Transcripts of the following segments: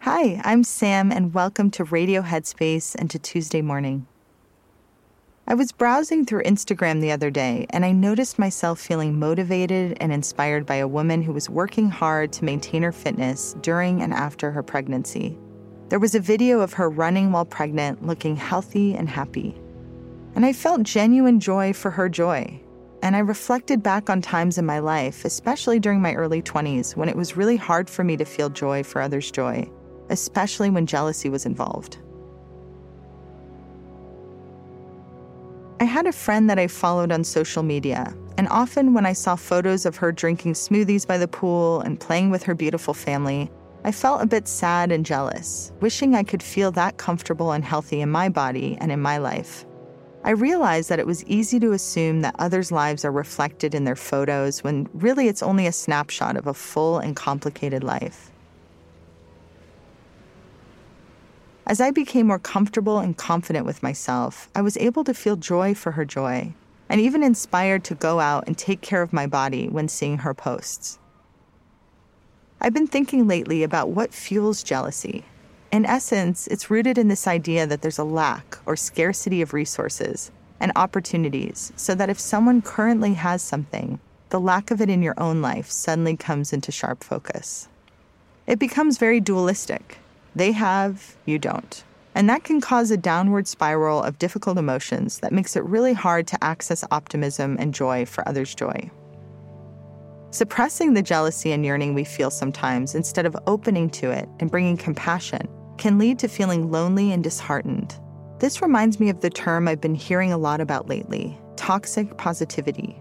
Hi, I'm Sam, and welcome to Radio Headspace and to Tuesday Morning. I was browsing through Instagram the other day, and I noticed myself feeling motivated and inspired by a woman who was working hard to maintain her fitness during and after her pregnancy. There was a video of her running while pregnant, looking healthy and happy. And I felt genuine joy for her joy. And I reflected back on times in my life, especially during my early 20s, when it was really hard for me to feel joy for others' joy, especially when jealousy was involved. I had a friend that I followed on social media, and often when I saw photos of her drinking smoothies by the pool and playing with her beautiful family, I felt a bit sad and jealous, wishing I could feel that comfortable and healthy in my body and in my life. I realized that it was easy to assume that others' lives are reflected in their photos when really it's only a snapshot of a full and complicated life. As I became more comfortable and confident with myself, I was able to feel joy for her joy, and even inspired to go out and take care of my body when seeing her posts. I've been thinking lately about what fuels jealousy. In essence, it's rooted in this idea that there's a lack or scarcity of resources and opportunities, so that if someone currently has something, the lack of it in your own life suddenly comes into sharp focus. It becomes very dualistic. They have, you don't. And that can cause a downward spiral of difficult emotions that makes it really hard to access optimism and joy for others' joy. Suppressing the jealousy and yearning we feel sometimes instead of opening to it and bringing compassion can lead to feeling lonely and disheartened. This reminds me of the term I've been hearing a lot about lately toxic positivity.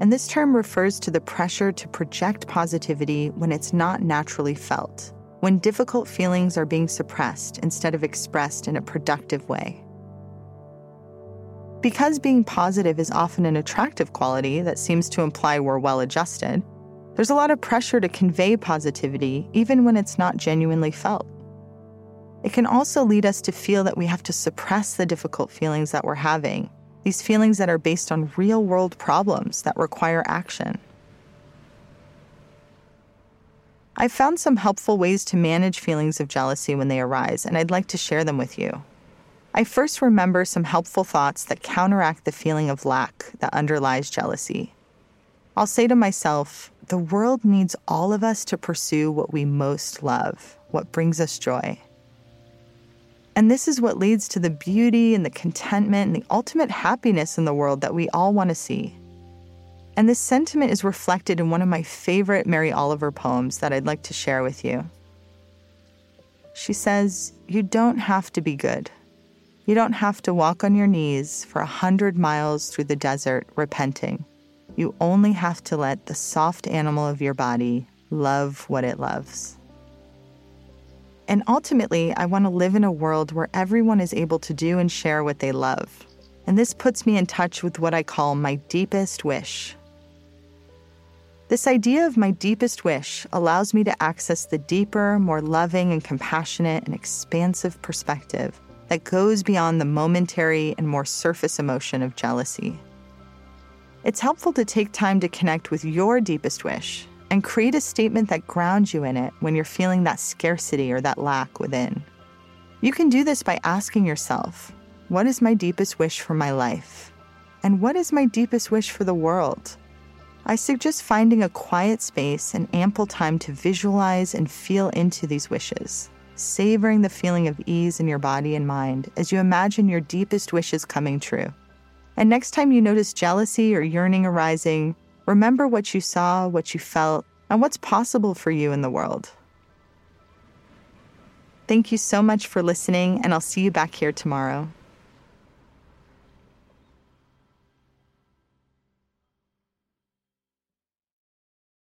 And this term refers to the pressure to project positivity when it's not naturally felt when difficult feelings are being suppressed instead of expressed in a productive way. Because being positive is often an attractive quality that seems to imply we're well adjusted, there's a lot of pressure to convey positivity even when it's not genuinely felt. It can also lead us to feel that we have to suppress the difficult feelings that we're having, these feelings that are based on real world problems that require action. I've found some helpful ways to manage feelings of jealousy when they arise, and I'd like to share them with you. I first remember some helpful thoughts that counteract the feeling of lack that underlies jealousy. I'll say to myself, the world needs all of us to pursue what we most love, what brings us joy. And this is what leads to the beauty and the contentment and the ultimate happiness in the world that we all want to see. And this sentiment is reflected in one of my favorite Mary Oliver poems that I'd like to share with you. She says, You don't have to be good. You don't have to walk on your knees for a hundred miles through the desert repenting. You only have to let the soft animal of your body love what it loves. And ultimately, I want to live in a world where everyone is able to do and share what they love. And this puts me in touch with what I call my deepest wish this idea of my deepest wish allows me to access the deeper, more loving and compassionate and expansive perspective that goes beyond the momentary and more surface emotion of jealousy. It's helpful to take time to connect with your deepest wish and create a statement that grounds you in it when you're feeling that scarcity or that lack within. You can do this by asking yourself, What is my deepest wish for my life? And what is my deepest wish for the world? I suggest finding a quiet space and ample time to visualize and feel into these wishes, savoring the feeling of ease in your body and mind as you imagine your deepest wishes coming true. And next time you notice jealousy or yearning arising, remember what you saw, what you felt, and what's possible for you in the world. Thank you so much for listening, and I'll see you back here tomorrow.